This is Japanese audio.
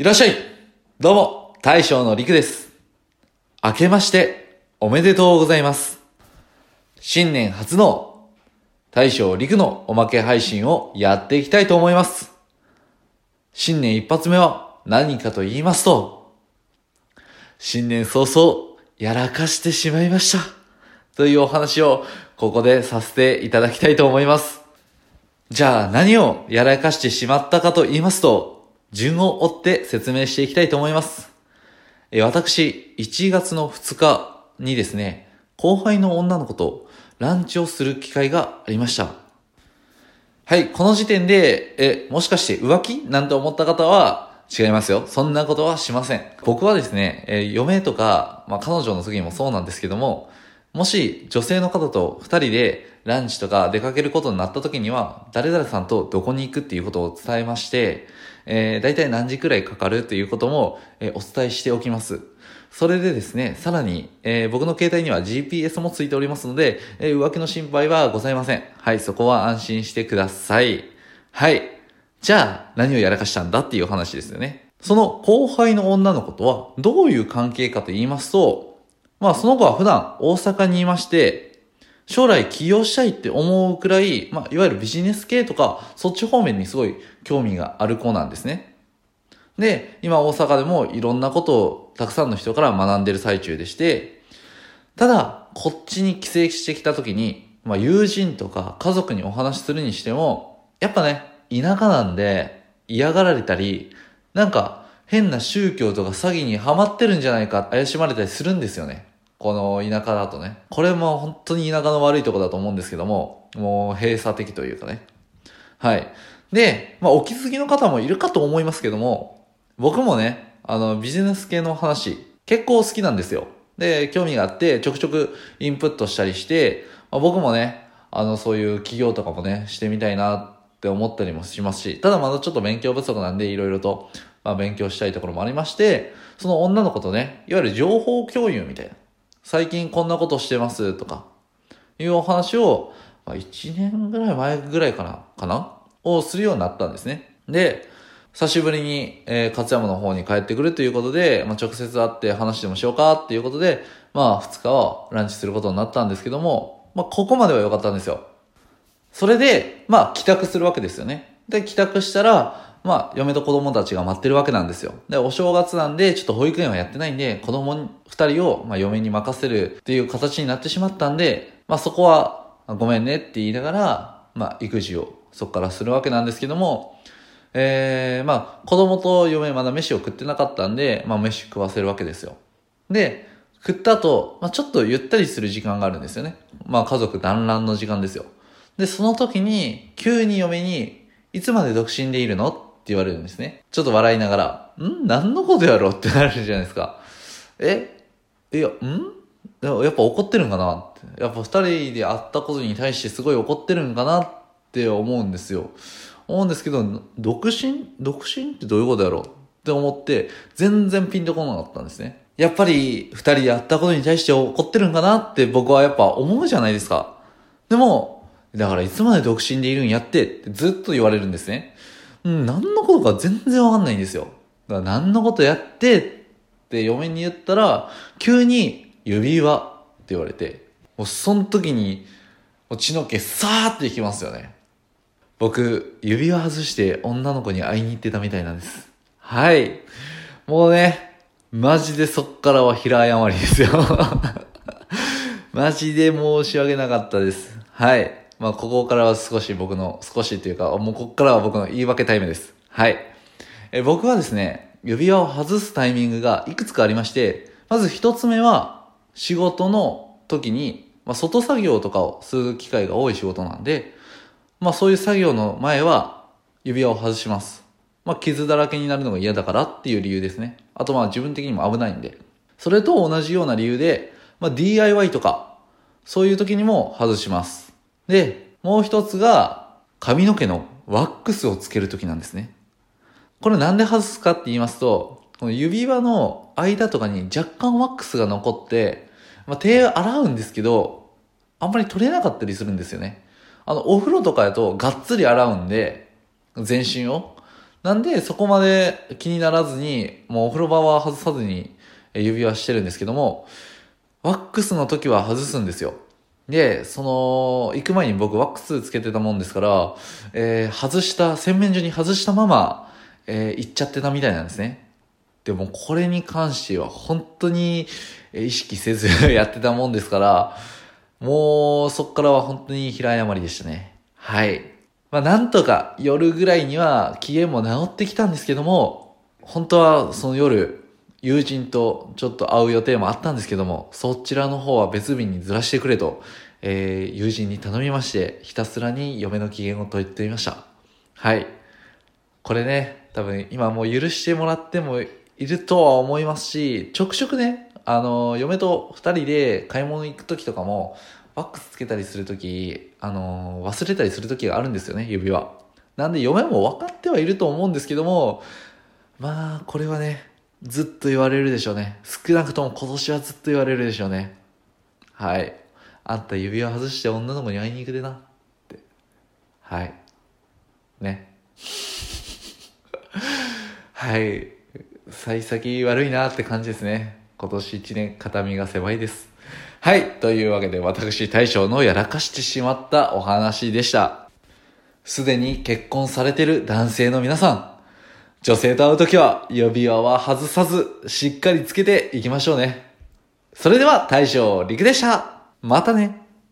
いらっしゃいどうも、大将のりくです。明けまして、おめでとうございます。新年初の大将りくのおまけ配信をやっていきたいと思います。新年一発目は何かと言いますと、新年早々やらかしてしまいました。というお話をここでさせていただきたいと思います。じゃあ何をやらかしてしまったかと言いますと、順を追って説明していきたいと思います。え私、1月の2日にですね、後輩の女の子とランチをする機会がありました。はい、この時点で、え、もしかして浮気？なんて思った方は違いますよ。そんなことはしません。僕はですね、え嫁とか、まあ彼女の時もそうなんですけども、もし女性の方と二人でランチとか出かけることになった時には、誰々さんとどこに行くっていうことを伝えまして、えー、大体何時くらいかかるということも、えーお伝えしておきます。それでですね、さらに、えー僕の携帯には GPS もついておりますので、えー浮気の心配はございません。はい、そこは安心してください。はい。じゃあ、何をやらかしたんだっていう話ですよね。その後輩の女の子とはどういう関係かと言いますと、まあその子は普段大阪にいまして、将来起業したいって思うくらい、まあいわゆるビジネス系とか、そっち方面にすごい興味がある子なんですね。で、今大阪でもいろんなことをたくさんの人から学んでる最中でして、ただ、こっちに帰省してきた時に、まあ友人とか家族にお話しするにしても、やっぱね、田舎なんで嫌がられたり、なんか変な宗教とか詐欺にハマってるんじゃないか怪しまれたりするんですよね。この田舎だとね。これも本当に田舎の悪いとこだと思うんですけども、もう閉鎖的というかね。はい。で、まあお気づきの方もいるかと思いますけども、僕もね、あのビジネス系の話結構好きなんですよ。で、興味があってちょくちょくインプットしたりして、まあ、僕もね、あのそういう企業とかもね、してみたいなって思ったりもしますし、ただまだちょっと勉強不足なんでいろいろと、まあ、勉強したいところもありまして、その女の子とね、いわゆる情報共有みたいな。最近こんなことしてますとか、いうお話を、まあ、1年ぐらい前ぐらいかな、かな？をするようになったんですね。で、久しぶりに、えー、勝山の方に帰ってくるということで、まあ、直接会って話でもしようかっていうことで、まあ、2日はランチすることになったんですけども、まあ、ここまでは良かったんですよ。それで、まあ、帰宅するわけですよね。で、帰宅したら、まあ、嫁と子供たちが待ってるわけなんですよ。で、お正月なんで、ちょっと保育園はやってないんで、子供二人を、まあ、嫁に任せるっていう形になってしまったんで、まあ、そこは、ごめんねって言いながら、まあ、育児をそこからするわけなんですけども、えー、まあ、子供と嫁まだ飯を食ってなかったんで、まあ、飯食わせるわけですよ。で、食った後、まあ、ちょっとゆったりする時間があるんですよね。まあ、家族団らんの時間ですよ。で、その時に、急に嫁に、いつまで独身でいるの？って言われるんですね。ちょっと笑いながら、ん？何のことやろってなるじゃないですか。え？いや、ん？やっぱ怒ってるんかな？って。やっぱ二人で会ったことに対してすごい怒ってるんかなって思うんですよ。思うんですけど、独身？独身ってどういうことやろう？って思って、全然ピンとこなかったんですね。やっぱり二人で会ったことに対して怒ってるんかなって僕はやっぱ思うじゃないですか。でも、だからいつまで独身でいるんやってってずっと言われるんですね。うん、何のことか全然わかんないんですよ。だから何のことやってって嫁に言ったら、急に指輪って言われて、もうその時に、もう血の毛さーっていきますよね。僕、指輪外して女の子に会いに行ってたみたいなんです。はい。もうね、マジでそっからは平謝りですよ。マジで申し訳なかったです。はい。まあ、ここからは少し僕の、少しというか、もうここからは僕の言い訳タイムです。はい。え僕はですね、指輪を外すタイミングがいくつかありまして、まず一つ目は、仕事の時に、まあ、外作業とかをする機会が多い仕事なんで、まあ、そういう作業の前は、指輪を外します。まあ、傷だらけになるのが嫌だからっていう理由ですね。あとまあ自分的にも危ないんで。それと同じような理由で、まあ、DIY とか、そういう時にも外します。で、もう一つが、髪の毛のワックスをつける時なんですね。これなんで外すかって言いますと、この指輪の間とかに若干ワックスが残って、まあ、手洗うんですけど、あんまり取れなかったりするんですよね。あの、お風呂とかやとがっつり洗うんで、全身を。なんで、そこまで気にならずに、もうお風呂場は外さずに指輪してるんですけども、ワックスの時は外すんですよ。で、その、行く前に僕ワックスつけてたもんですから、えー、外した、洗面所に外したまま、えー、行っちゃってたみたいなんですね。でもこれに関しては本当に意識せず やってたもんですから、もうそっからは本当に平誤りでしたね。はい。まあなんとか夜ぐらいには機嫌も治ってきたんですけども、本当はその夜、友人とちょっと会う予定もあったんですけども、そちらの方は別日にずらしてくれと、えー、友人に頼みまして、ひたすらに嫁の機嫌を取ってみました。はい。これね、多分今もう許してもらってもいるとは思いますし、ちょくちょくね、あの、嫁と二人で買い物行く時とかも、ワックスつけたりする時、あの、忘れたりする時があるんですよね、指輪。なんで嫁も分かってはいると思うんですけども、まあ、これはね、ずっと言われるでしょうね。少なくとも今年はずっと言われるでしょうね。はい。あんた指輪外して女の子に会いに行くでな。って。はい。ね。はい。幸先悪いなって感じですね。今年一年肩身が狭いです。はい。というわけで私大将のやらかしてしまったお話でした。すでに結婚されてる男性の皆さん。女性と会うときは指輪は外さずしっかりつけていきましょうね。それでは大将陸でした。またね。